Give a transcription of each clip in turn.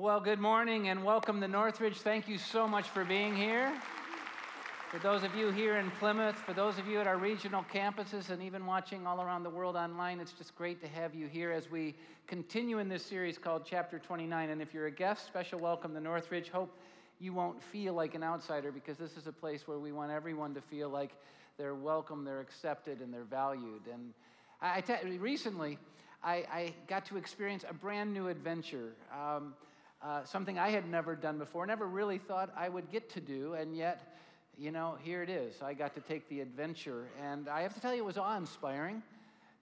Well, good morning and welcome to Northridge. Thank you so much for being here. For those of you here in Plymouth, for those of you at our regional campuses, and even watching all around the world online, it's just great to have you here as we continue in this series called Chapter 29. And if you're a guest, special welcome to Northridge. Hope you won't feel like an outsider because this is a place where we want everyone to feel like they're welcome, they're accepted, and they're valued. And I, I t- recently, I, I, got to experience a brand new adventure. Um, uh, something I had never done before, never really thought I would get to do, and yet, you know, here it is. I got to take the adventure, and I have to tell you, it was awe inspiring,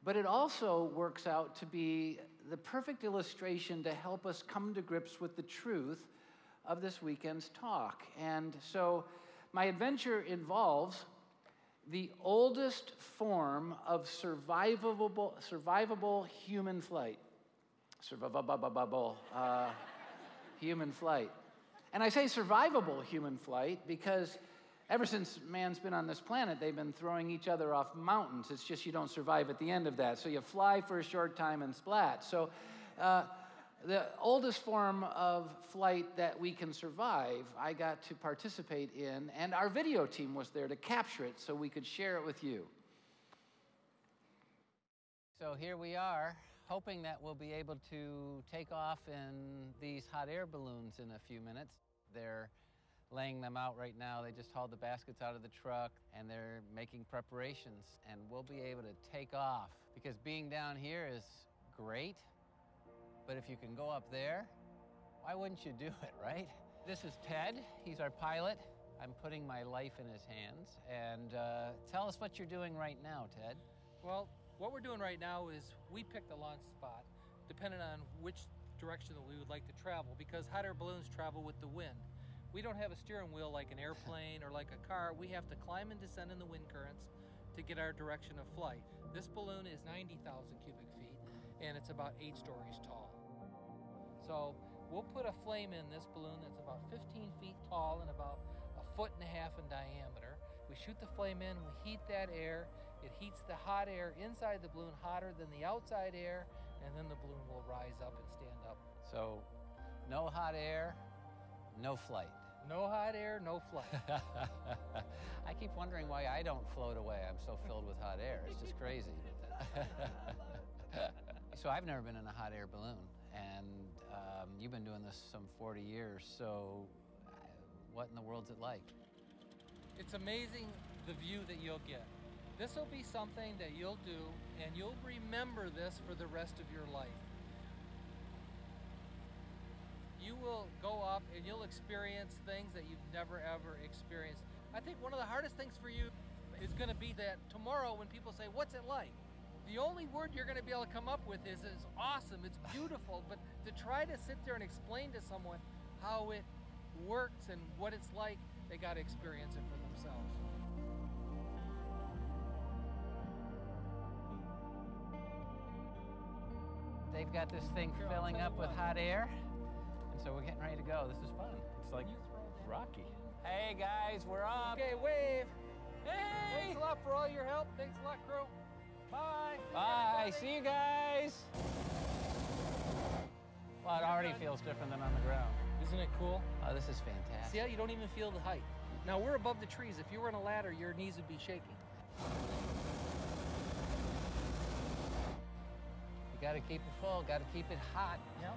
but it also works out to be the perfect illustration to help us come to grips with the truth of this weekend's talk. And so, my adventure involves the oldest form of survivable, survivable human flight. Survivable. Uh, human flight. And I say survivable human flight because ever since man's been on this planet, they've been throwing each other off mountains. It's just you don't survive at the end of that. So you fly for a short time and splat. So uh, the oldest form of flight that we can survive, I got to participate in, and our video team was there to capture it so we could share it with you. So here we are hoping that we'll be able to take off in these hot air balloons in a few minutes. They're laying them out right now. They just hauled the baskets out of the truck and they're making preparations and we'll be able to take off because being down here is great. But if you can go up there, why wouldn't you do it, right? This is Ted. He's our pilot. I'm putting my life in his hands. And uh, tell us what you're doing right now, Ted. Well, what we're doing right now is we pick the launch spot depending on which direction that we would like to travel because hot air balloons travel with the wind. We don't have a steering wheel like an airplane or like a car. We have to climb and descend in the wind currents to get our direction of flight. This balloon is 90,000 cubic feet and it's about eight stories tall. So we'll put a flame in this balloon that's about 15 feet tall and about a foot and a half in diameter. We shoot the flame in, we heat that air, it heats the hot air inside the balloon hotter than the outside air, and then the balloon will rise up and stand up. So, no hot air, no flight. No hot air, no flight. I keep wondering why I don't float away. I'm so filled with hot air. It's just crazy. so, I've never been in a hot air balloon, and um, you've been doing this some 40 years. So, what in the world's it like? It's amazing the view that you'll get. This will be something that you'll do and you'll remember this for the rest of your life. You will go up and you'll experience things that you've never ever experienced. I think one of the hardest things for you is going to be that tomorrow when people say, What's it like? The only word you're going to be able to come up with is it's awesome, it's beautiful, but to try to sit there and explain to someone how it works and what it's like, they got to experience it for themselves. They've got this thing filling up with hot air. And so we're getting ready to go. This is fun. It's like Rocky. Hey guys, we're up. Okay, wave. Hey! Thanks a lot for all your help. Thanks a lot, crew. Bye. Bye. See you guys. Well, it already feels different than on the ground. Isn't it cool? Oh, this is fantastic. See how you don't even feel the height. Now we're above the trees. If you were on a ladder, your knees would be shaking. You got to keep it full, got to keep it hot. Yep.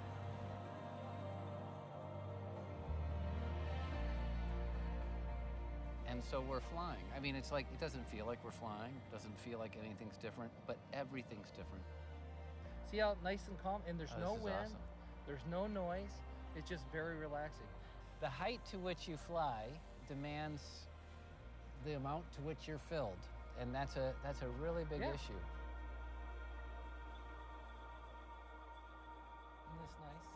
And so we're flying. I mean, it's like, it doesn't feel like we're flying, it doesn't feel like anything's different, but everything's different. See how nice and calm? And there's Oh, no wind, awesome. there's no noise. It's just very relaxing. The height to which you fly demands the amount to which you're filled. And that's a, that's a really big Yeah. issue.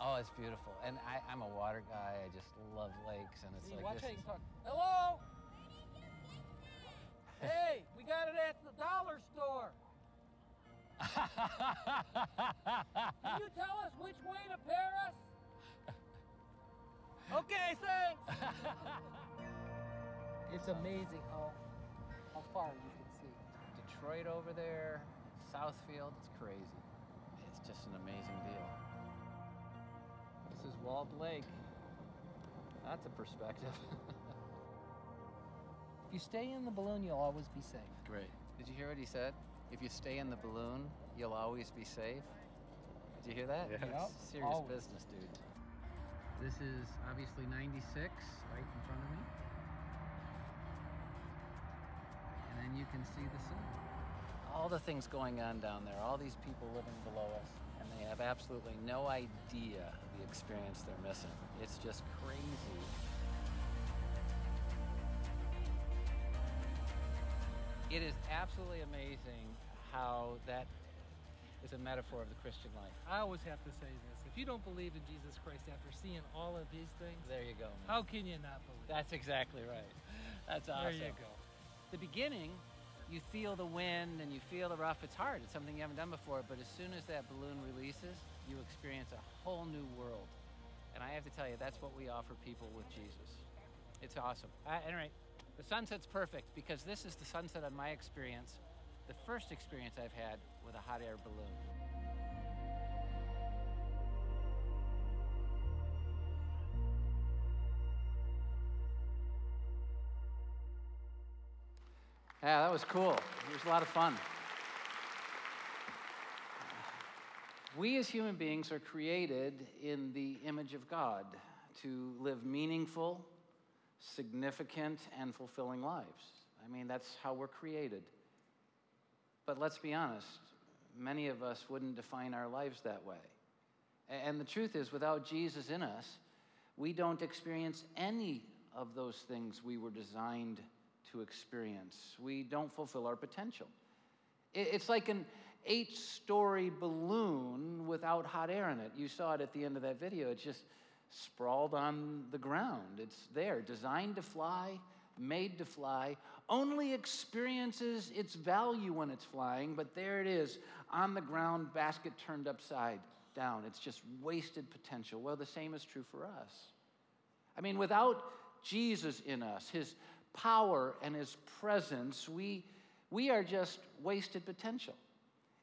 Oh, it's beautiful. And I, I'm a water guy. I just love lakes, and it's See, like watch this. how you is- talk. Hello? hey, we got it at the dollar store. Can you tell us which way to Paris? Okay, thanks. it's amazing how how far you can see. Detroit over there, Southfield, it's crazy. It's just an amazing deal. This is Walled Lake. That's a perspective. if you stay in the balloon, you'll always be safe. Great. Did you hear what he said? If you stay in the balloon, you'll always be safe. Did you hear that? Yeah. Yep, serious always. business, dude. This is obviously 96 right in front of me. And then you can see the sea. All the things going on down there, all these people living below us, and they have absolutely no idea the experience they're missing. It's just crazy. It is absolutely amazing how that is a metaphor of the Christian life. I always have to say this. If you don't believe in Jesus Christ after seeing all of these things, There you go. man. how can you not believe? That's exactly right. That's awesome. There you go. The beginning, you feel the wind and you feel the rough. It's hard. It's something you haven't done before. But as soon as that balloon releases, you experience a whole new world. And I have to tell you, that's what we offer people with Jesus. It's awesome. Uh, anyway, the sunset's perfect because this is the sunset of my experience, the first experience I've had with a hot air balloon. Yeah, that was cool. It was a lot of fun. We as human beings are created in the image of God to live meaningful, significant, and fulfilling lives. I mean, that's how we're created. But let's be honest, many of us wouldn't define our lives that way. And the truth is, without Jesus in us, we don't experience any of those things we were designed to experience. We don't fulfill our potential. It's like an eight story balloon without hot air in it. You saw it at the end of that video. It's just sprawled on the ground. It's there, designed to fly, made to fly, only experiences its value when it's flying, but there it is on the ground, basket turned upside down. It's just wasted potential. Well, the same is true for us. I mean, without Jesus in us, his power and his presence, we, we are just wasted potential.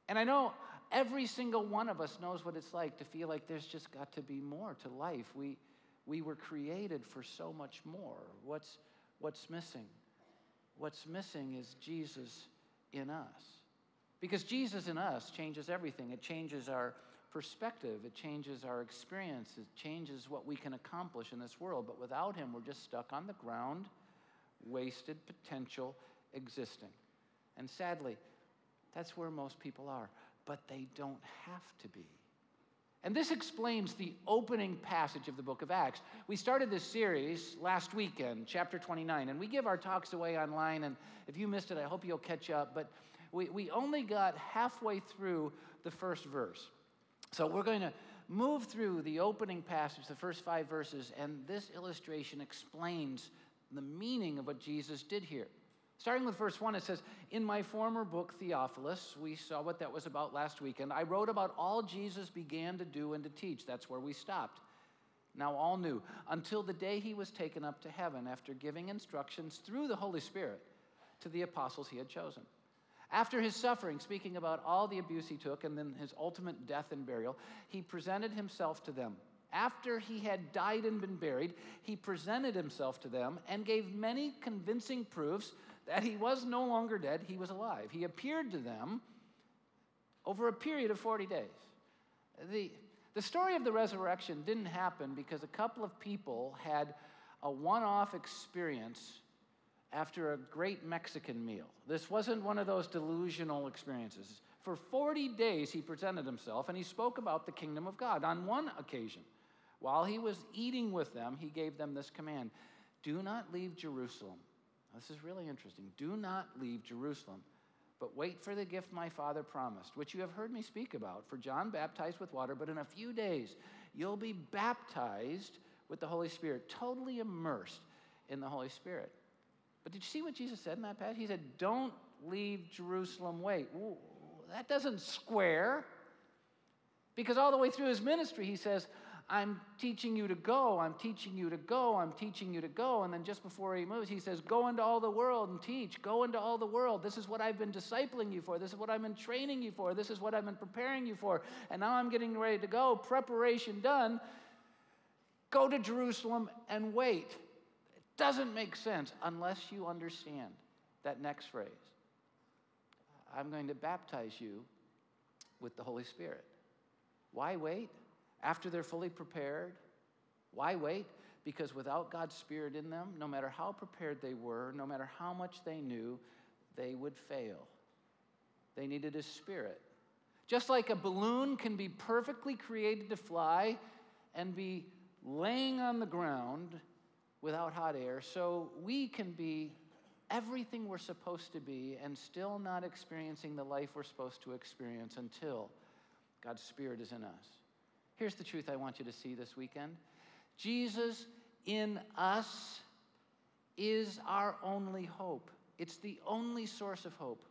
And I know every single one of us knows what it's like to feel like there's just got to be more to life. We, we were created for so much more. What's, what's missing? What's missing is Jesus in us. Because Jesus in us changes everything. It changes our perspective, it changes our experience, it changes what we can accomplish in this world. But without Him, we're just stuck on the ground, wasted potential existing. And sadly, that's where most people are. But they don't have to be. And this explains the opening passage of the book of Acts. We started this series last weekend, chapter 29, and we give our talks away online. And if you missed it, I hope you'll catch up. But we, we only got halfway through the first verse. So we're going to move through the opening passage, the first five verses, and this illustration explains the meaning of what Jesus did here. Starting with verse 1, it says, In my former book, Theophilus, we saw what that was about last weekend. I wrote about all Jesus began to do and to teach. That's where we stopped. Now, all knew, until the day he was taken up to heaven after giving instructions through the Holy Spirit to the apostles he had chosen. After his suffering, speaking about all the abuse he took and then his ultimate death and burial, he presented himself to them. After he had died and been buried, he presented himself to them and gave many convincing proofs that he was no longer dead, he was alive. He appeared to them over a period of 40 days. The, the story of the resurrection didn't happen because a couple of people had a one off experience after a great Mexican meal. This wasn't one of those delusional experiences. For 40 days, he presented himself and he spoke about the kingdom of God. On one occasion, while he was eating with them, he gave them this command Do not leave Jerusalem. This is really interesting. Do not leave Jerusalem, but wait for the gift my father promised, which you have heard me speak about. For John baptized with water, but in a few days you'll be baptized with the Holy Spirit, totally immersed in the Holy Spirit. But did you see what Jesus said in that passage? He said, Don't leave Jerusalem, wait. Ooh, that doesn't square. Because all the way through his ministry, he says, I'm teaching you to go, I'm teaching you to go, I'm teaching you to go. And then just before he moves, he says, Go into all the world and teach. Go into all the world. This is what I've been discipling you for. This is what I've been training you for. This is what I've been preparing you for. And now I'm getting ready to go. Preparation done. Go to Jerusalem and wait. It doesn't make sense unless you understand that next phrase. I'm going to baptize you with the Holy Spirit. Why wait? After they're fully prepared? Why wait? Because without God's Spirit in them, no matter how prepared they were, no matter how much they knew, they would fail. They needed His Spirit. Just like a balloon can be perfectly created to fly and be laying on the ground without hot air, so we can be everything we're supposed to be and still not experiencing the life we're supposed to experience until God's Spirit is in us. Here's the truth I want you to see this weekend Jesus in us is our only hope, it's the only source of hope.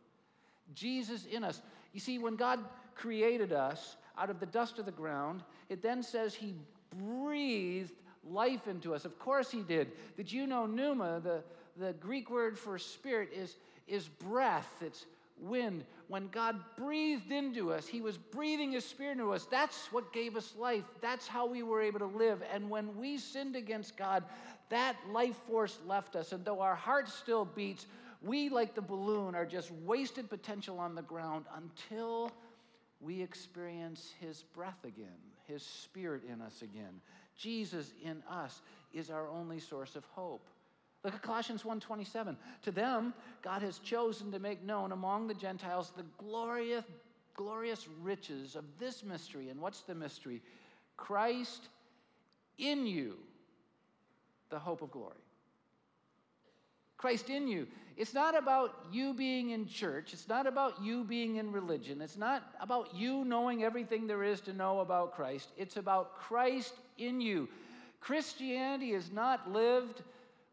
Jesus in us. You see, when God created us out of the dust of the ground, it then says He breathed life into us. Of course, He did. Did you know pneuma, the, the Greek word for spirit, is, is breath? It's wind. When God breathed into us, He was breathing His Spirit into us. That's what gave us life. That's how we were able to live. And when we sinned against God, that life force left us. And though our heart still beats, we, like the balloon, are just wasted potential on the ground until we experience His breath again, His Spirit in us again. Jesus in us is our only source of hope. Look at Colossians 1:27. To them God has chosen to make known among the Gentiles the glorious glorious riches of this mystery. And what's the mystery? Christ in you, the hope of glory. Christ in you. It's not about you being in church. It's not about you being in religion. It's not about you knowing everything there is to know about Christ. It's about Christ in you. Christianity is not lived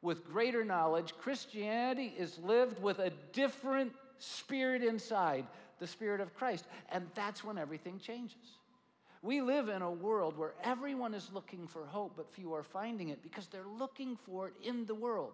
with greater knowledge. Christianity is lived with a different spirit inside, the spirit of Christ. And that's when everything changes. We live in a world where everyone is looking for hope, but few are finding it because they're looking for it in the world.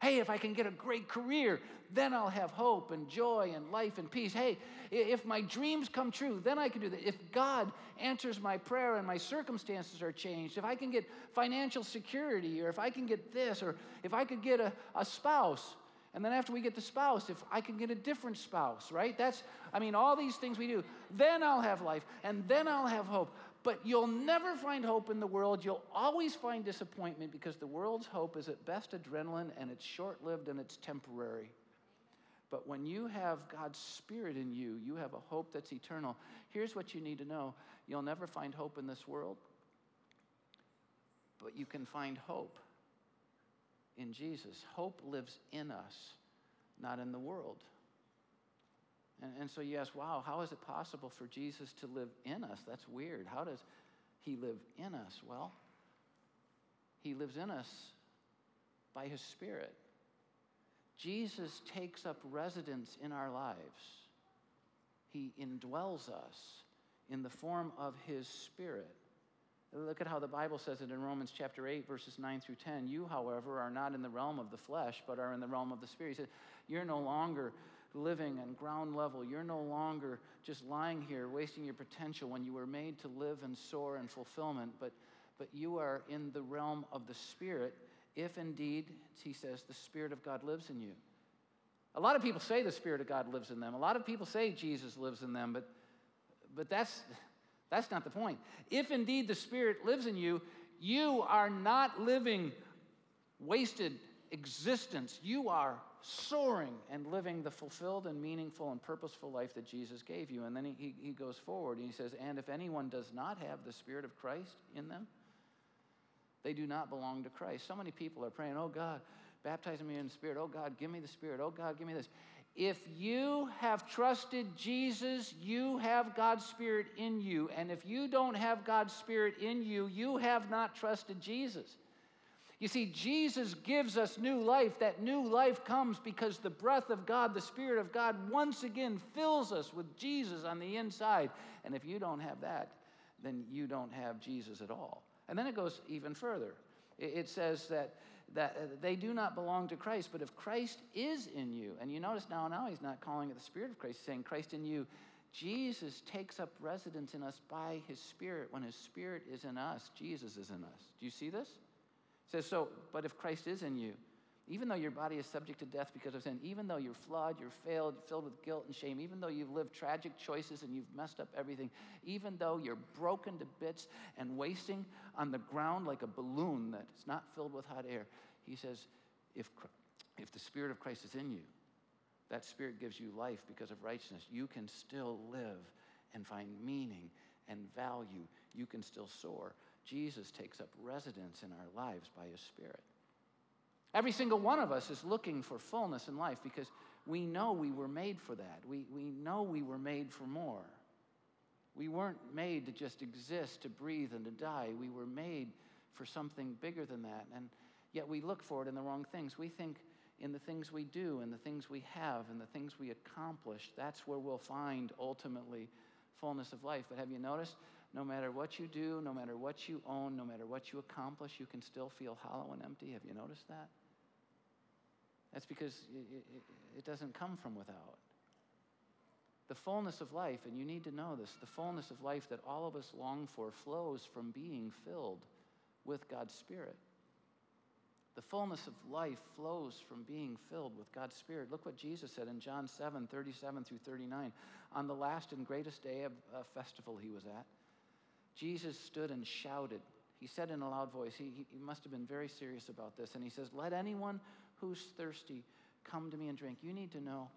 Hey, if I can get a great career, then I'll have hope and joy and life and peace. Hey, if my dreams come true, then I can do that. If God answers my prayer and my circumstances are changed, if I can get financial security, or if I can get this, or if I could get a, a spouse, and then after we get the spouse, if I can get a different spouse, right? That's, I mean, all these things we do, then I'll have life, and then I'll have hope. But you'll never find hope in the world. You'll always find disappointment because the world's hope is at best adrenaline and it's short lived and it's temporary. But when you have God's Spirit in you, you have a hope that's eternal. Here's what you need to know you'll never find hope in this world, but you can find hope in Jesus. Hope lives in us, not in the world. And, and so you ask, wow, how is it possible for Jesus to live in us? That's weird. How does he live in us? Well, he lives in us by his Spirit. Jesus takes up residence in our lives. He indwells us in the form of his Spirit. Look at how the Bible says it in Romans chapter 8, verses 9 through 10. You, however, are not in the realm of the flesh, but are in the realm of the Spirit. He said, You're no longer living on ground level. You're no longer just lying here wasting your potential when you were made to live and soar in fulfillment, but, but you are in the realm of the Spirit, if indeed, he says, the Spirit of God lives in you. A lot of people say the Spirit of God lives in them. A lot of people say Jesus lives in them, but, but that's, that's not the point. If indeed the Spirit lives in you, you are not living wasted existence. You are soaring and living the fulfilled and meaningful and purposeful life that Jesus gave you. And then he, he goes forward and he says, And if anyone does not have the Spirit of Christ in them, they do not belong to Christ. So many people are praying, Oh God, baptize me in the Spirit. Oh God, give me the Spirit. Oh God, give me this. If you have trusted Jesus, you have God's Spirit in you. And if you don't have God's Spirit in you, you have not trusted Jesus. You see, Jesus gives us new life. That new life comes because the breath of God, the Spirit of God, once again fills us with Jesus on the inside. And if you don't have that, then you don't have Jesus at all. And then it goes even further. It says that, that uh, they do not belong to Christ, but if Christ is in you, and you notice now, now he's not calling it the Spirit of Christ, he's saying Christ in you Jesus takes up residence in us by his Spirit. When his Spirit is in us, Jesus is in us. Do you see this? Says, so, but if Christ is in you, even though your body is subject to death because of sin, even though you're flawed, you're failed, filled with guilt and shame, even though you've lived tragic choices and you've messed up everything, even though you're broken to bits and wasting on the ground like a balloon that is not filled with hot air, he says, if, if the Spirit of Christ is in you, that Spirit gives you life because of righteousness. You can still live and find meaning and value. You can still soar. Jesus takes up residence in our lives by his Spirit. Every single one of us is looking for fullness in life because we know we were made for that. We, we know we were made for more. We weren't made to just exist, to breathe, and to die. We were made for something bigger than that. And yet we look for it in the wrong things. We think in the things we do, and the things we have, and the things we accomplish. That's where we'll find ultimately fullness of life. But have you noticed? No matter what you do, no matter what you own, no matter what you accomplish, you can still feel hollow and empty. Have you noticed that? That's because it, it, it doesn't come from without. The fullness of life, and you need to know this, the fullness of life that all of us long for flows from being filled with God's Spirit. The fullness of life flows from being filled with God's Spirit. Look what Jesus said in John 7 37 through 39. On the last and greatest day of a festival he was at, Jesus stood and shouted. He said in a loud voice, he, he must have been very serious about this, and he says, Let anyone who's thirsty come to me and drink. You need to know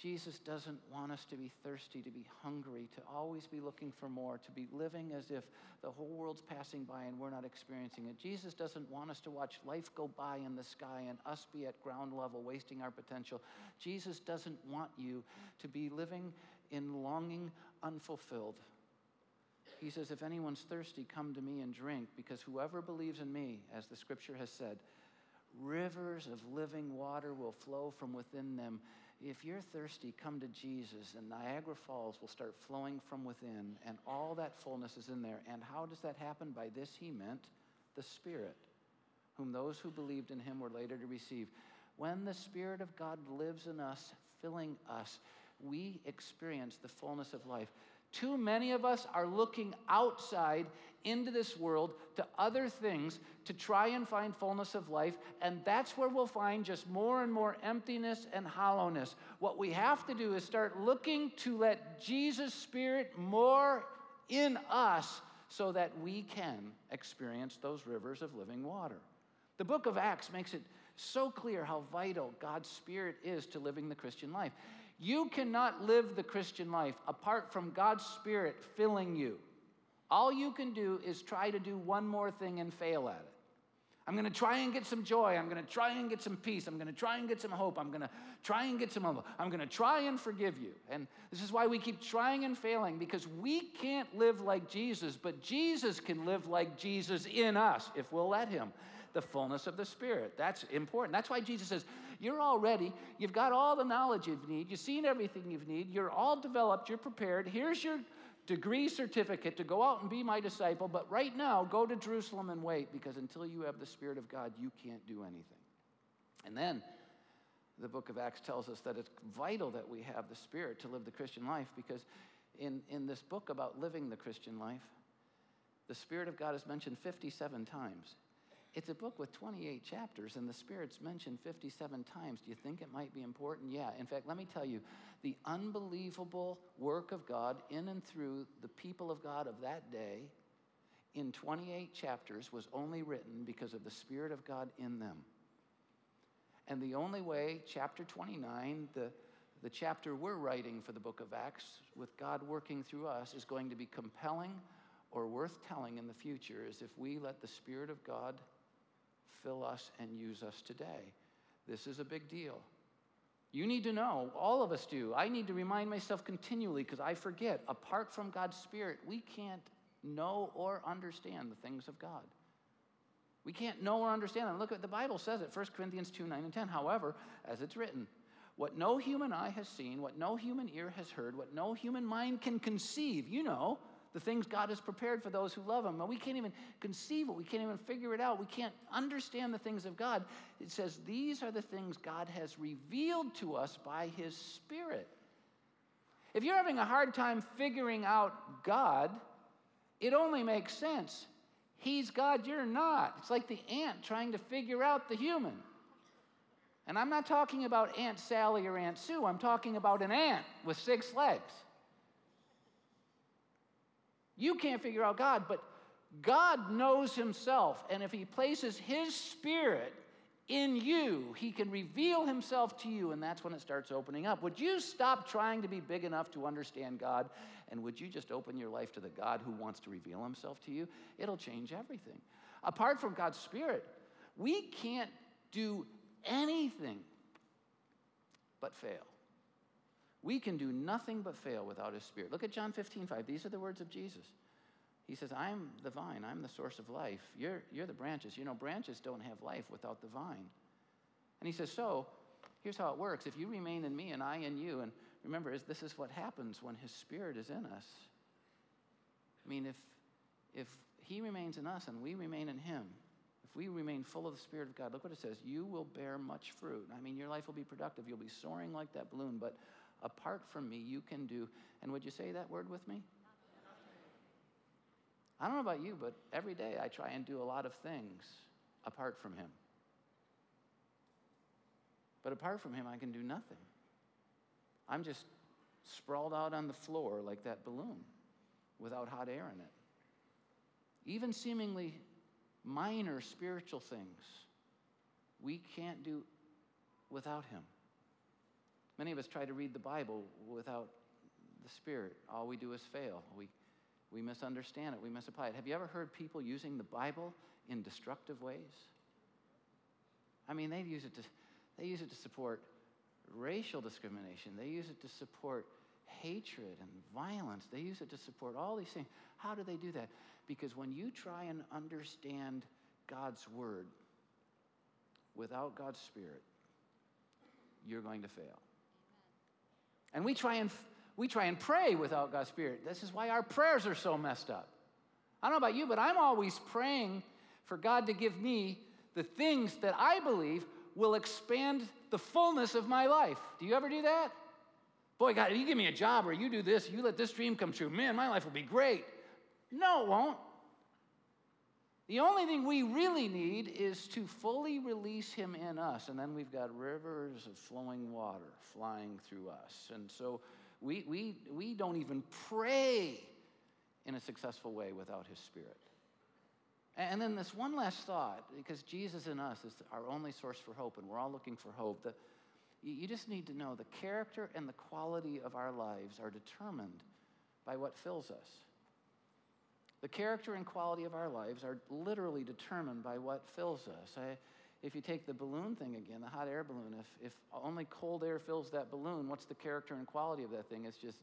Jesus doesn't want us to be thirsty, to be hungry, to always be looking for more, to be living as if the whole world's passing by and we're not experiencing it. Jesus doesn't want us to watch life go by in the sky and us be at ground level, wasting our potential. Jesus doesn't want you to be living in longing unfulfilled. He says, If anyone's thirsty, come to me and drink, because whoever believes in me, as the scripture has said, rivers of living water will flow from within them. If you're thirsty, come to Jesus, and Niagara Falls will start flowing from within, and all that fullness is in there. And how does that happen? By this he meant the Spirit, whom those who believed in him were later to receive. When the Spirit of God lives in us, filling us, we experience the fullness of life. Too many of us are looking outside into this world to other things to try and find fullness of life, and that's where we'll find just more and more emptiness and hollowness. What we have to do is start looking to let Jesus' Spirit more in us so that we can experience those rivers of living water. The book of Acts makes it so clear how vital God's Spirit is to living the Christian life. You cannot live the Christian life apart from God's Spirit filling you. All you can do is try to do one more thing and fail at it. I'm going to try and get some joy. I'm going to try and get some peace. I'm going to try and get some hope. I'm going to try and get some love. I'm going to try and forgive you. And this is why we keep trying and failing because we can't live like Jesus, but Jesus can live like Jesus in us if we'll let him. The fullness of the Spirit. That's important. That's why Jesus says, you're all ready. You've got all the knowledge you need. You've seen everything you need. You're all developed. You're prepared. Here's your degree certificate to go out and be my disciple. But right now, go to Jerusalem and wait because until you have the Spirit of God, you can't do anything. And then the book of Acts tells us that it's vital that we have the Spirit to live the Christian life because in, in this book about living the Christian life, the Spirit of God is mentioned 57 times. It's a book with 28 chapters, and the Spirit's mentioned 57 times. Do you think it might be important? Yeah. In fact, let me tell you the unbelievable work of God in and through the people of God of that day in 28 chapters was only written because of the Spirit of God in them. And the only way, chapter 29, the, the chapter we're writing for the book of Acts, with God working through us, is going to be compelling or worth telling in the future is if we let the Spirit of God fill us and use us today. This is a big deal. You need to know, all of us do. I need to remind myself continually because I forget. Apart from God's Spirit, we can't know or understand the things of God. We can't know or understand them. Look at the Bible says it, 1 Corinthians 2 9 and 10. However, as it's written, what no human eye has seen, what no human ear has heard, what no human mind can conceive, you know, the things God has prepared for those who love Him. And we can't even conceive it, we can't even figure it out, we can't understand the things of God. It says, These are the things God has revealed to us by His Spirit. If you're having a hard time figuring out God, it only makes sense. He's God, you're not. It's like the ant trying to figure out the human. And I'm not talking about Aunt Sally or Aunt Sue, I'm talking about an ant with six legs. You can't figure out God, but God knows Himself. And if He places His Spirit in you, He can reveal Himself to you, and that's when it starts opening up. Would you stop trying to be big enough to understand God, and would you just open your life to the God who wants to reveal Himself to you? It'll change everything. Apart from God's Spirit, we can't do anything but fail. We can do nothing but fail without His Spirit. Look at John 15, 5. These are the words of Jesus. He says, I'm the vine, I'm the source of life. You're, you're the branches. You know, branches don't have life without the vine. And he says, So, here's how it works. If you remain in me and I in you, and remember, this is what happens when his spirit is in us. I mean, if, if he remains in us and we remain in him, if we remain full of the Spirit of God, look what it says you will bear much fruit. I mean, your life will be productive. You'll be soaring like that balloon, but apart from me, you can do. And would you say that word with me? I don't know about you, but every day I try and do a lot of things apart from Him. But apart from Him, I can do nothing. I'm just sprawled out on the floor like that balloon without hot air in it. Even seemingly minor spiritual things we can't do without Him. Many of us try to read the Bible without the Spirit. All we do is fail. We we misunderstand it, we misapply it. Have you ever heard people using the Bible in destructive ways? I mean, they use it to, they use it to support racial discrimination, they use it to support hatred and violence, they use it to support all these things. How do they do that? Because when you try and understand God's word without God's spirit, you're going to fail. And we try and we try and pray without God's Spirit. This is why our prayers are so messed up. I don't know about you, but I'm always praying for God to give me the things that I believe will expand the fullness of my life. Do you ever do that? Boy, God, if you give me a job or you do this, you let this dream come true, man, my life will be great. No, it won't. The only thing we really need is to fully release Him in us, and then we've got rivers of flowing water flying through us. And so we, we, we don't even pray in a successful way without His Spirit. And then this one last thought, because Jesus in us is our only source for hope, and we're all looking for hope. You just need to know the character and the quality of our lives are determined by what fills us. The character and quality of our lives are literally determined by what fills us. I, if you take the balloon thing again, the hot air balloon, if, if only cold air fills that balloon, what's the character and quality of that thing? It's just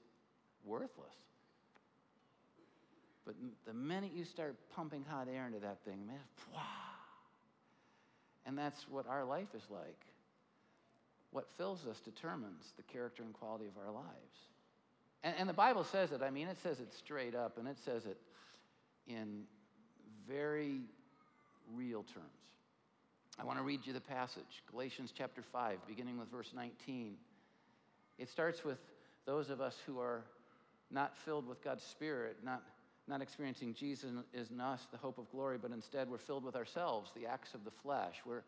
worthless. But the minute you start pumping hot air into that thing, man, wow. And that's what our life is like. What fills us determines the character and quality of our lives. And, and the Bible says it. I mean, it says it straight up, and it says it in very real terms. I want to read you the passage, Galatians chapter 5, beginning with verse 19. It starts with those of us who are not filled with God's Spirit, not, not experiencing Jesus is in us, the hope of glory, but instead we're filled with ourselves, the acts of the flesh. We're,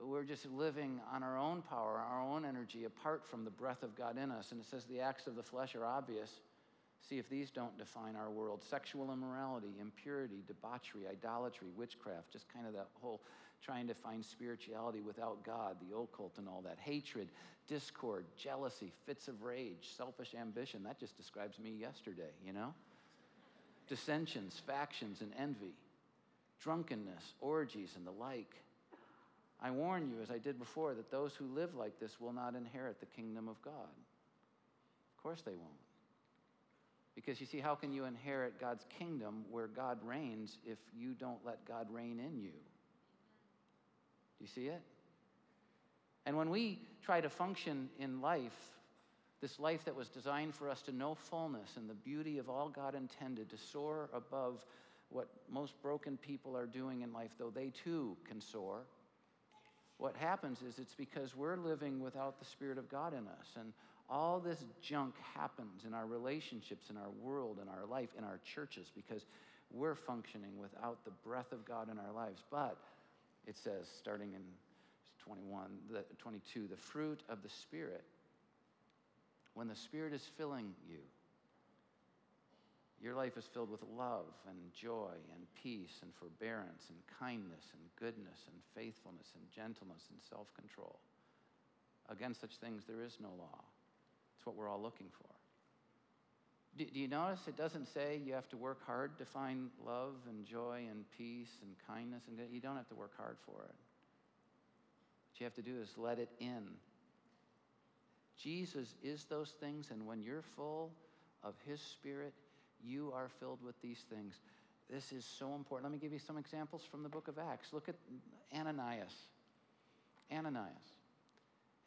we're just living on our own power, our own energy, apart from the breath of God in us. And it says the acts of the flesh are obvious. See if these don't define our world sexual immorality, impurity, debauchery, idolatry, witchcraft, just kind of that whole trying to find spirituality without God, the occult and all that. Hatred, discord, jealousy, fits of rage, selfish ambition. That just describes me yesterday, you know? Dissensions, factions, and envy, drunkenness, orgies, and the like. I warn you, as I did before, that those who live like this will not inherit the kingdom of God. Of course they won't. Because you see, how can you inherit God's kingdom where God reigns if you don't let God reign in you? Do you see it? And when we try to function in life, this life that was designed for us to know fullness and the beauty of all God intended, to soar above what most broken people are doing in life, though they too can soar, what happens is it's because we're living without the Spirit of God in us. And all this junk happens in our relationships, in our world, in our life, in our churches, because we're functioning without the breath of God in our lives. But it says, starting in 21, the, 22, the fruit of the Spirit. When the Spirit is filling you, your life is filled with love and joy and peace and forbearance and kindness and goodness and faithfulness and gentleness and self control. Against such things, there is no law. It's what we're all looking for. Do, do, you notice it doesn't say you have to work hard to find love and joy and peace and kindness? And you don't have to work hard for it. What you have to do is let it in. Jesus is those things, and when you're full of His Spirit, you are filled with these things. This is so important. Let me give you some examples from the book of Acts. Look at Ananias. Ananias.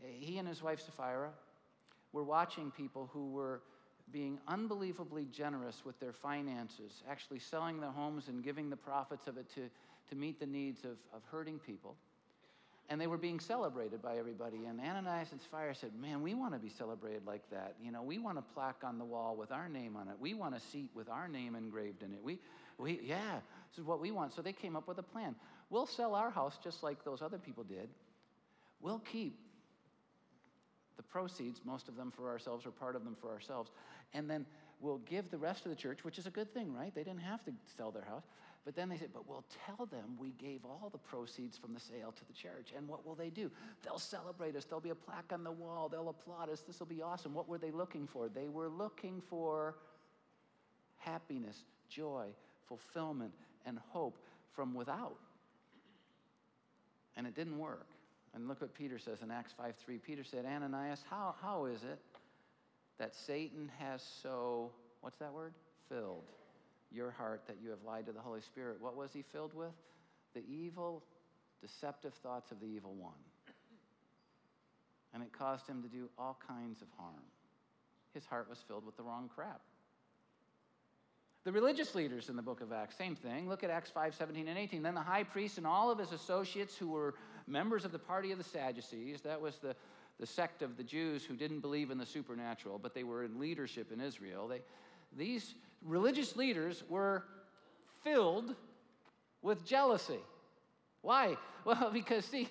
He and his wife Sapphira were watching people who were being unbelievably generous with their finances, actually selling their homes and giving the profits of it to, to meet the needs of, of hurting people. And they were being celebrated by everybody. And Ananias and Sapphira said, Man, we want to be celebrated like that. You know, we want a plaque on the wall with our name on it. We want a seat with our name engraved in it. We, we, yeah, this is what we want. So they came up with a plan. We'll sell our house just like those other people did. We'll keep the proceeds, most of them for ourselves or part of them for ourselves, and then we'll give the rest of the church, which is a good thing, right? They didn't have to sell their house. But then they said, but we'll tell them we gave all the proceeds from the sale to the church. And what will they do? They'll celebrate us. There'll be a plaque on the wall. They'll applaud us. This will be awesome. What were they looking for? They were looking for happiness, joy, fulfillment, and hope from without. And it didn't work. And look what Peter says in Acts 5 3. Peter said, Ananias, how, how is it that Satan has so, what's that word? Filled your heart that you have lied to the Holy Spirit. What was he filled with? The evil, deceptive thoughts of the evil one. And it caused him to do all kinds of harm. His heart was filled with the wrong crap. The religious leaders in the book of Acts, same thing. Look at Acts 5 17 and 18. Then the high priest and all of his associates who were members of the party of the Sadducees, that was the, the sect of the Jews who didn't believe in the supernatural, but they were in leadership in Israel. They, these religious leaders were filled with jealousy. Why? Well, because, see,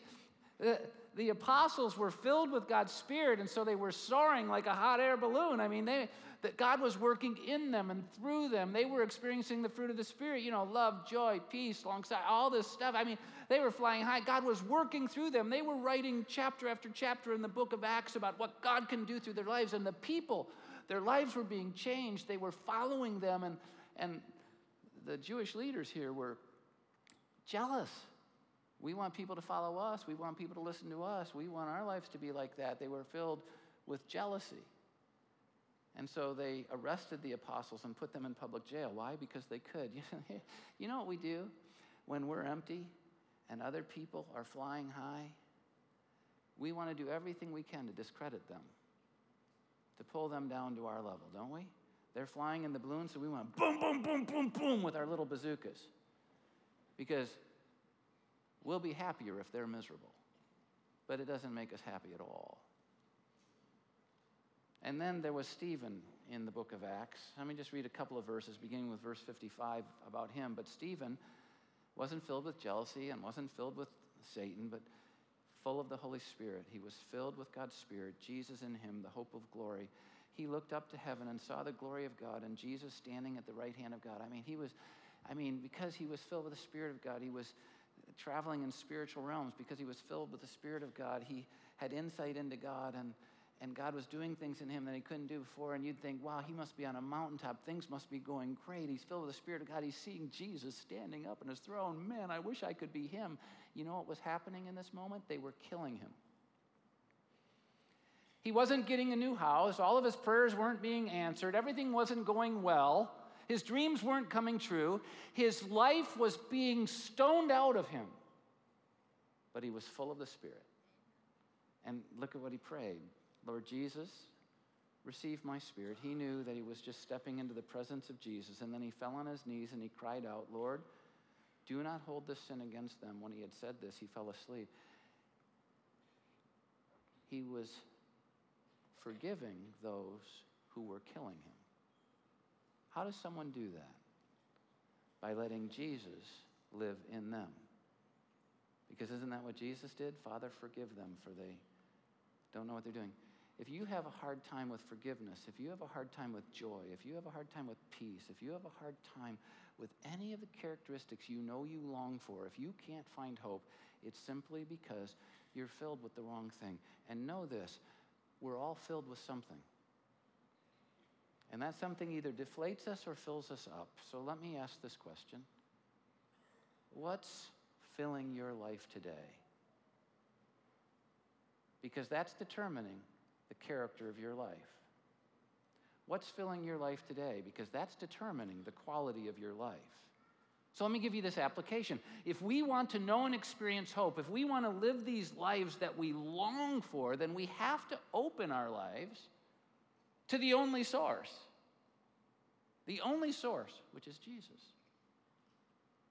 the, apostles were filled with God's Spirit, and so they were soaring like a hot air balloon. I mean, they, that God was working in them and through them. They were experiencing the fruit of the Spirit, you know, love, joy, peace, alongside all this stuff. I mean, they were flying high. God was working through them. They were writing chapter after chapter in the book of Acts about what God can do through their lives, and the people their lives were being changed. They were following them, and, and the Jewish leaders here were jealous. We want people to follow us. We want people to listen to us. We want our lives to be like that. They were filled with jealousy. And so they arrested the apostles and put them in public jail. Why? Because they could. You know what we do when we're empty and other people are flying high? We want to do everything we can to discredit them to pull them down to our level, don't we? They're flying in the balloon, so we want boom, boom, boom, boom, boom with our little bazookas. Because we'll be happier if they're miserable. But it doesn't make us happy at all. And then there was Stephen in the book of Acts. Let me just read a couple of verses, beginning with verse 55 about him. But Stephen wasn't filled with jealousy and wasn't filled with Satan, but full of the Holy Spirit. He was filled with God's Spirit, Jesus in him, the hope of glory. He looked up to heaven and saw the glory of God and Jesus standing at the right hand of God. I mean, he was, I mean, because he was filled with the Spirit of God, he was traveling in spiritual realms. Because he was filled with the Spirit of God, he had insight into God and and God was doing things in him that he couldn't do before, and you'd think, wow, he must be on a mountaintop. Things must be going great. He's filled with the Spirit of God. He's seeing Jesus standing up on his throne. Man, I wish I could be him. You know what was happening in this moment? They were killing him. He wasn't getting a new house. All of his prayers weren't being answered. Everything wasn't going well. His dreams weren't coming true. His life was being stoned out of him. But he was full of the Spirit. And look at what he prayed Lord Jesus, receive my spirit. He knew that he was just stepping into the presence of Jesus. And then he fell on his knees and he cried out, Lord, do not hold this sin against them. When he had said this, he fell asleep. He was forgiving those who were killing him. How does someone do that? By letting Jesus live in them. Because isn't that what Jesus did? Father, forgive them, for they don't know what they're doing. If you have a hard time with forgiveness, if you have a hard time with joy, if you have a hard time with peace, if you have a hard time with any of the characteristics you know you long for, if you can't find hope, it's simply because you're filled with the wrong thing. And know this we're all filled with something. And that something either deflates us or fills us up. So let me ask this question What's filling your life today? Because that's determining the character of your life. What's filling your life today? Because that's determining the quality of your life. So let me give you this application. If we want to know and experience hope, if we want to live these lives that we long for, then we have to open our lives to the only source. The only source, which is Jesus.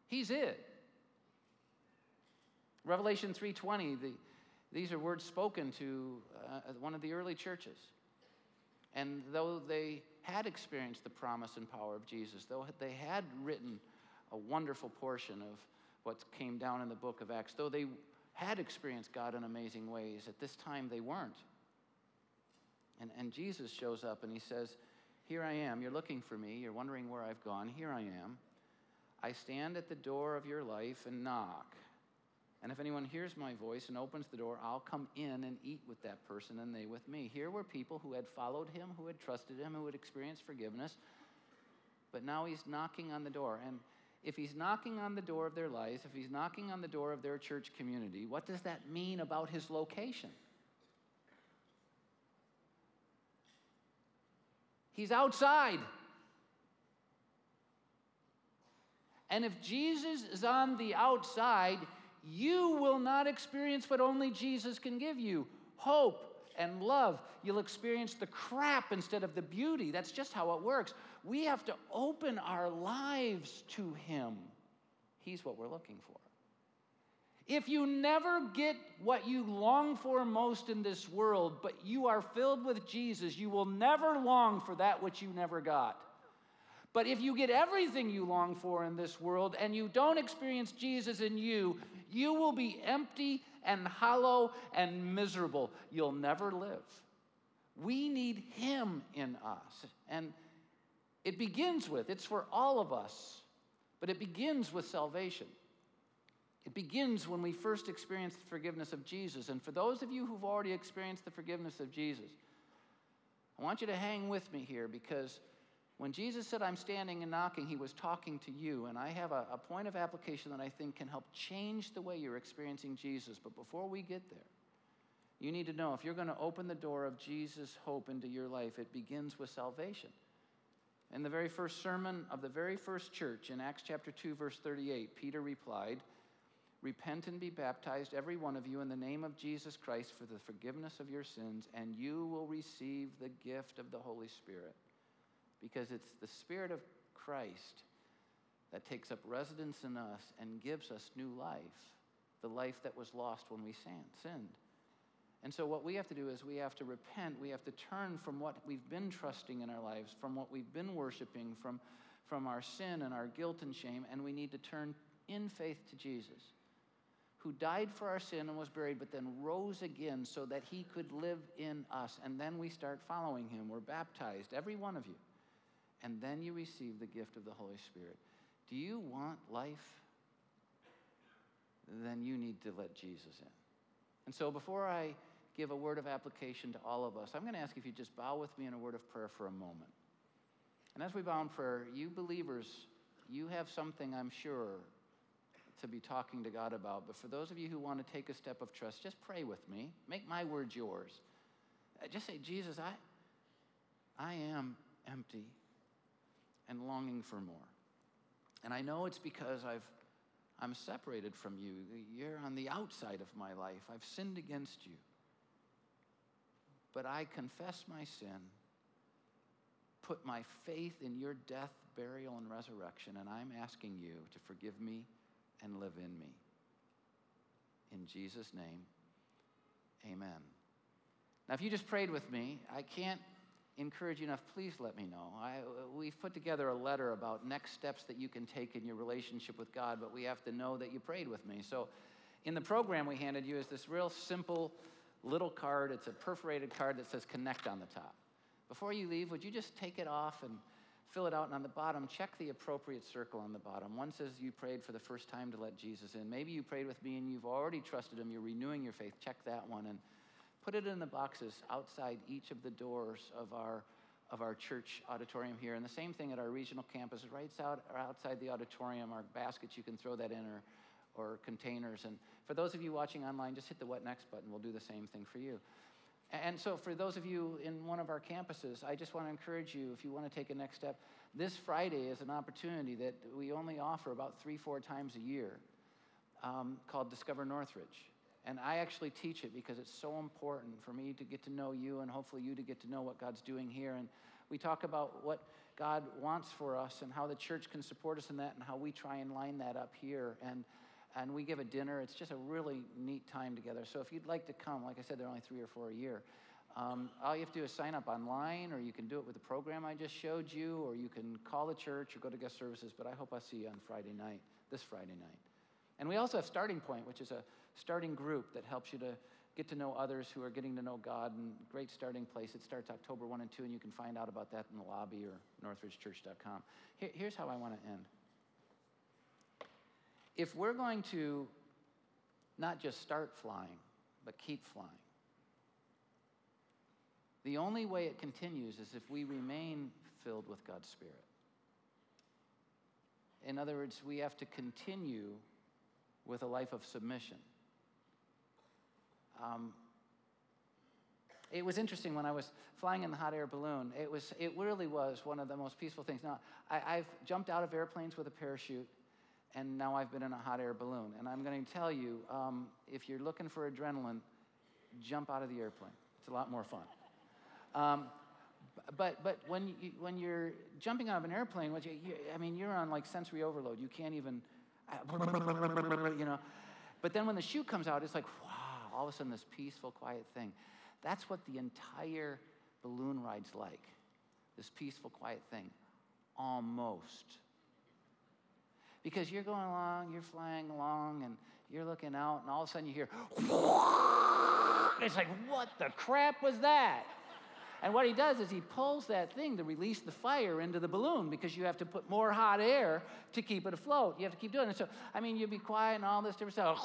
He's it. Revelation 3:20, the, these are words spoken to uh, one of the early churches. And though they had experienced the promise and power of Jesus, though they had written a wonderful portion of what came down in the book of Acts, though they had experienced God in amazing ways, at this time they weren't. And, and Jesus shows up and he says, Here I am. You're looking for me. You're wondering where I've gone. Here I am. I stand at the door of your life and knock. And if anyone hears my voice and opens the door, I'll come in and eat with that person and they with me. Here were people who had followed him, who had trusted him, who had experienced forgiveness. But now he's knocking on the door. And if he's knocking on the door of their lives, if he's knocking on the door of their church community, what does that mean about his location? He's outside. And if Jesus is on the outside, you will not experience what only Jesus can give you hope and love. You'll experience the crap instead of the beauty. That's just how it works. We have to open our lives to Him. He's what we're looking for. If you never get what you long for most in this world, but you are filled with Jesus, you will never long for that which you never got. But if you get everything you long for in this world and you don't experience Jesus in you, you will be empty and hollow and miserable. You'll never live. We need Him in us. And it begins with, it's for all of us, but it begins with salvation. It begins when we first experience the forgiveness of Jesus. And for those of you who've already experienced the forgiveness of Jesus, I want you to hang with me here because when Jesus said, I'm standing and knocking, he was talking to you. And I have a, a, point of application that I think can help change the way you're experiencing Jesus. But before we get there, you need to know if you're going to open the door of Jesus' hope into your life, it begins with salvation. In the very first sermon of the very first church in Acts chapter 2, verse 38, Peter replied, Repent and be baptized, every one of you, in the name of Jesus Christ for the forgiveness of your sins, and you will receive the gift of the Holy Spirit because it's the Spirit of Christ that takes up residence in us and gives us new life, the life that was lost when we sinned. And so, what we have to do is we have to repent. We have to turn from what we've been trusting in our lives, from what we've been worshiping, from, from our sin and our guilt and shame, and we need to turn in faith to Jesus, who died for our sin and was buried, but then rose again so that he could live in us. And then we start following him. We're baptized, every one of you and then you receive the gift of the Holy Spirit. Do you want life? Then you need to let Jesus in. And so before I give a word of application to all of us, I'm going to ask if you just bow with me in a word of prayer for a moment. And as we bow in prayer, you believers, you have something, I'm sure, to be talking to God about. But for those of you who want to take a step of trust, just pray with me. Make my words yours. Uh, just say, Jesus, I, I am empty and longing for more. And I know it's because I've, I'm separated from you. You're on the outside of my life. I've sinned against you. But I confess my sin, put my faith in your death, burial, and resurrection, and I'm asking you to forgive me and live in me. In Jesus' name, amen. Now, if you just prayed with me, I can't encourage you enough, please let me know. I, we've put together a letter about next steps that you can take in your relationship with God, but we have to know that you prayed with me. So, in the program we handed you is this real simple little card. It's a perforated card that says connect on the top. Before you leave, would you just take it off and fill it out? And on the bottom, check the appropriate circle on the bottom. One says you prayed for the first time to let Jesus in. Maybe you prayed with me and you've already trusted him, you're renewing your faith. Check that one and put it in the boxes outside each of the doors of our of our church auditorium here. And the same thing at our regional campus, right out, outside the auditorium, our baskets, you can throw that in, or, or containers. And for those of you watching online, just hit the What Next button. We'll do the same thing for you. And so, for those of you in one of our campuses, I just want to encourage you if you want to take a next step, this Friday is an opportunity that we only offer about three, four times a year um, called Discover Northridge. And I actually teach it because it's so important for me to get to know you and hopefully you to get to know what God's doing here. And we talk about what God wants for us and how the church can support us in that and how we try and line that up here. And and we give a dinner. It's just a really neat time together. So if you'd like to come, like I said, there are only three or four a year. Um, all you have to do is sign up online, or you can do it with the program I just showed you, or you can call the church or go to guest services. But I hope I see you on Friday night, this Friday night. And we also have Starting Point, which is a starting group that helps you to get to know others who are getting to know God. And great starting place. It starts October 1 and 2, and you can find out about that in the lobby or northridgechurch.com. Here, here's how I want to end if we're going to not just start flying, but keep flying, the only way it continues is if we remain filled with God's Spirit. In other words, we have to continue with a life of submission. Um, it was interesting when I was flying in the hot air balloon. It was, it really was one of the most peaceful things. Now, I, I've jumped out of airplanes with a parachute and now I've been in a hot air balloon. And I'm going to tell you um, if you're looking for adrenaline, jump out of the airplane. It's a lot more fun. Um, but but when you, when you're jumping out of an airplane, you, you, I mean, you're on like sensory overload. You can't even, you know. But then when the chute comes out, it's like wow! All of a sudden, this peaceful, quiet thing. That's what the entire balloon ride's like. This peaceful, quiet thing, almost because you're going along, you're flying along, and you're looking out, and all of a sudden you hear, it's like, what the crap was that? And what he does is he pulls that thing to release the fire into the balloon because you have to put more hot air to keep it afloat. You have to keep doing it. So, I mean, you'd be quiet and all this different stuff.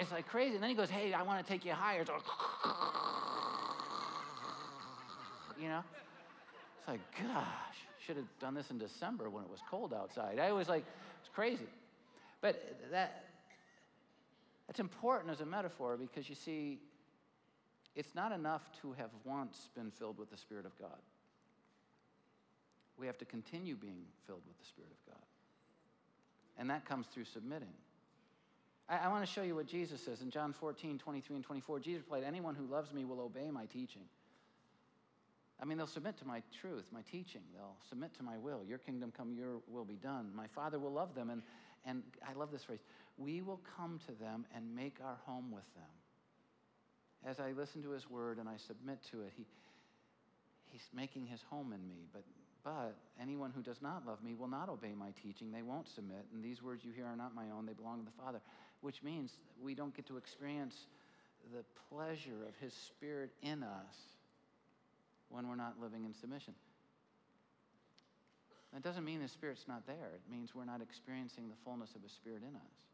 It's like crazy. And then he goes, Hey, I want to take you higher. You know? It's like, gosh should have done this in December when it was cold outside. I was like, it's crazy. But that, that's important as a metaphor because you see, it's not enough to have once been filled with the Spirit of God. We have to continue being filled with the Spirit of God. And that comes through submitting. I, I want to show you what Jesus says in John 14, 23 and 24. Jesus replied, Anyone who loves me will obey my teaching. I mean, they'll submit to my truth, my teaching. They'll submit to my will. Your kingdom come, your will be done. My Father will love them. And, and I love this phrase we will come to them and make our home with them. As I listen to his word and I submit to it, he, he's making his home in me. But, but anyone who does not love me will not obey my teaching. They won't submit. And these words you hear are not my own, they belong to the Father, which means we don't get to experience the pleasure of his spirit in us when we're not living in submission. That doesn't mean the Spirit's not there. It means we're not experiencing the fullness of the Spirit in us.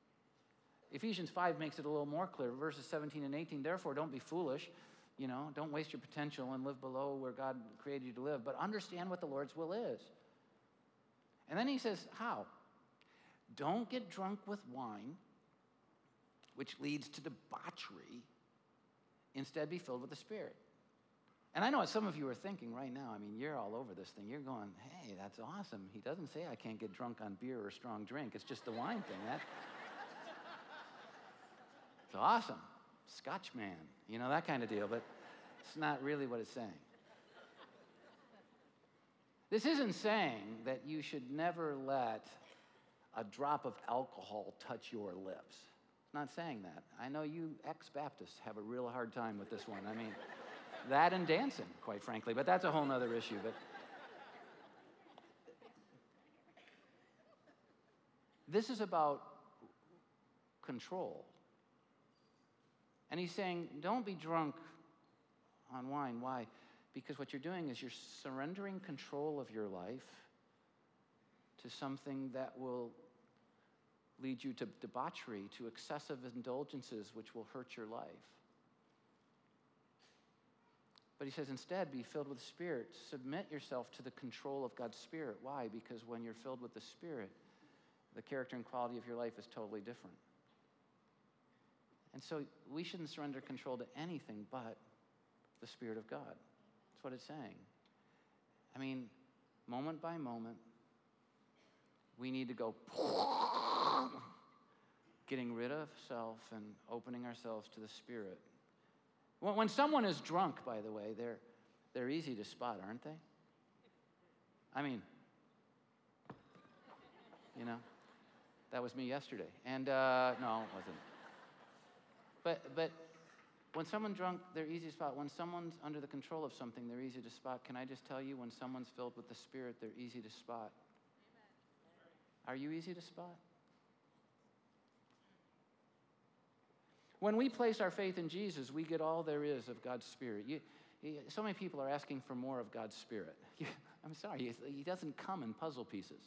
Ephesians 5 makes it a little more clear. Verses 17 and 18, therefore, don't be foolish. You know, don't waste your potential and live below where God created you to live, but understand what the Lord's will is. And then he says, How? Don't get drunk with wine, which leads to debauchery. Instead, be filled with the Spirit. And I know what some of you are thinking right now. I mean, you're all over this thing. You're going, hey, that's awesome. He doesn't say I can't get drunk on beer or strong drink. It's just the wine thing. That, it's awesome. Scotchman, you know, that kind of deal. But it's not really what it's saying. This isn't saying that you should never let a drop of alcohol touch your lips. It's not saying that. I know you ex Baptists have a real hard time with this one. I mean, that and dancing, quite frankly, but that's a whole other issue. But this is about control. And he's saying, don't be drunk on wine. Why? Because what you're doing is you're surrendering control of your life to something that will lead you to debauchery, to excessive indulgences, which will hurt your life. But he says, instead, be filled with the Spirit. Submit yourself to the control of God's Spirit. Why? Because when you're filled with the Spirit, the character and quality of your life is totally different. And so we shouldn't surrender control to anything but the Spirit of God. That's what it's saying. I mean, moment by moment, we need to go getting rid of self and opening ourselves to the Spirit. When someone is drunk, by the way, they're, they're easy to spot, aren't they? I mean, you know, that was me yesterday. And uh, no, it wasn't. But, but when someone's drunk, they're easy to spot. When someone's under the control of something, they're easy to spot. Can I just tell you, when someone's filled with the Spirit, they're easy to spot. Are you easy to spot? When we place our faith in Jesus, we get all there is of God's Spirit. You, so many people are asking for more of God's Spirit. I'm sorry, He doesn't come in puzzle pieces.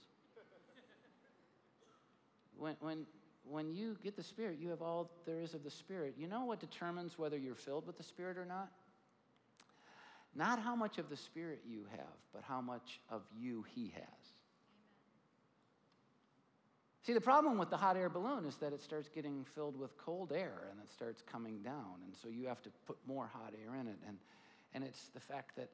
When, when, when you get the Spirit, you have all there is of the Spirit. You know what determines whether you're filled with the Spirit or not? Not how much of the Spirit you have, but how much of you He has. See, the problem with the hot air balloon is that it starts getting filled with cold air and it starts coming down. And so you have to put more hot air in it. And, and it's the fact that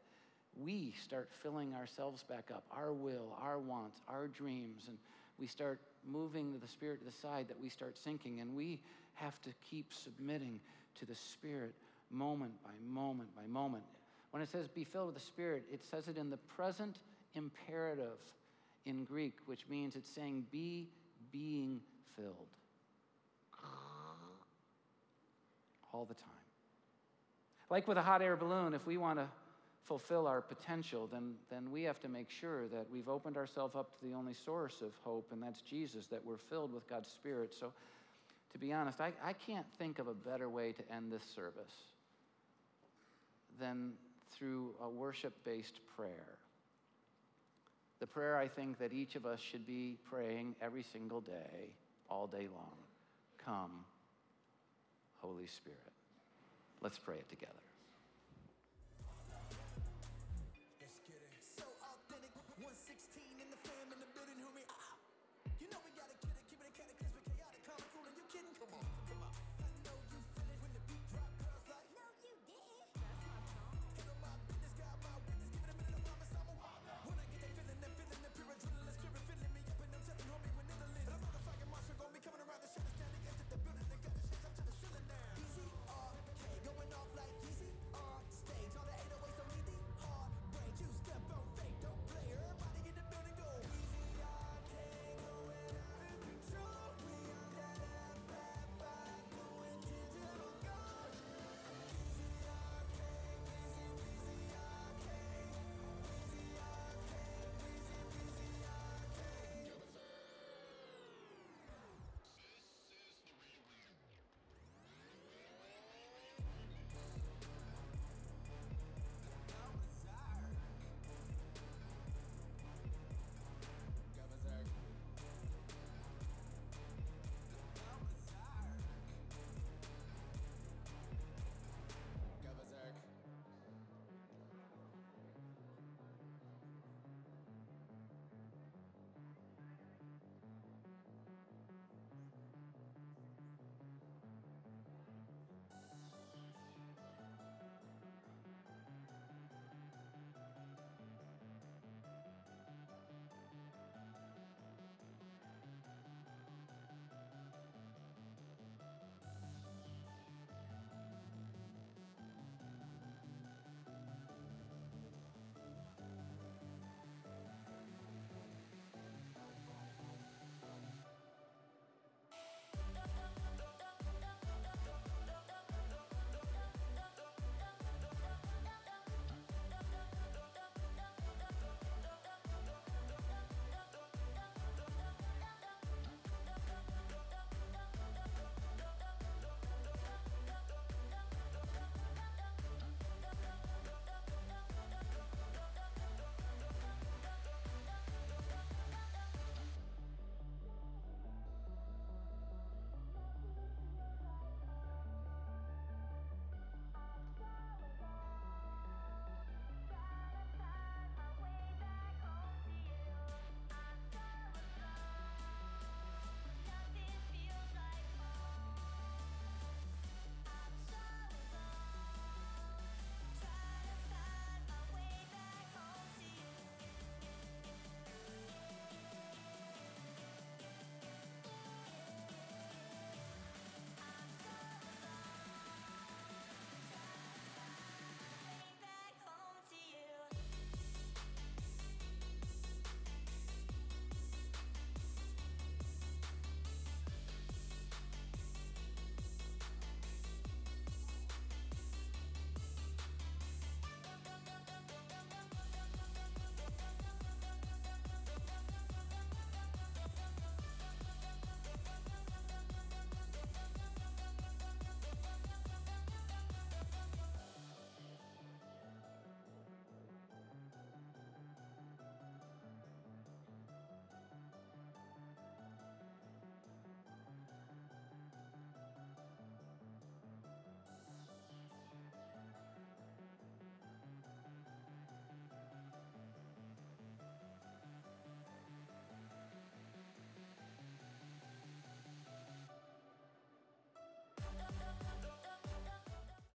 we start filling ourselves back up our will, our wants, our dreams. And we start moving the Spirit to the side, that we start sinking. And we have to keep submitting to the Spirit moment by moment by moment. When it says be filled with the Spirit, it says it in the present imperative in Greek, which means it's saying be being filled all the time. Like with a hot air balloon, if we want to fulfill our potential, then, then we have to make sure that we've opened ourselves up to the only source of hope, and that's Jesus, that we're filled with God's Spirit. So, to be honest, I, I can't think of a better way to end this service than through a worship based prayer. The prayer I think that each of us should be praying every single day, all day long. Come, Holy Spirit. Let's pray it together.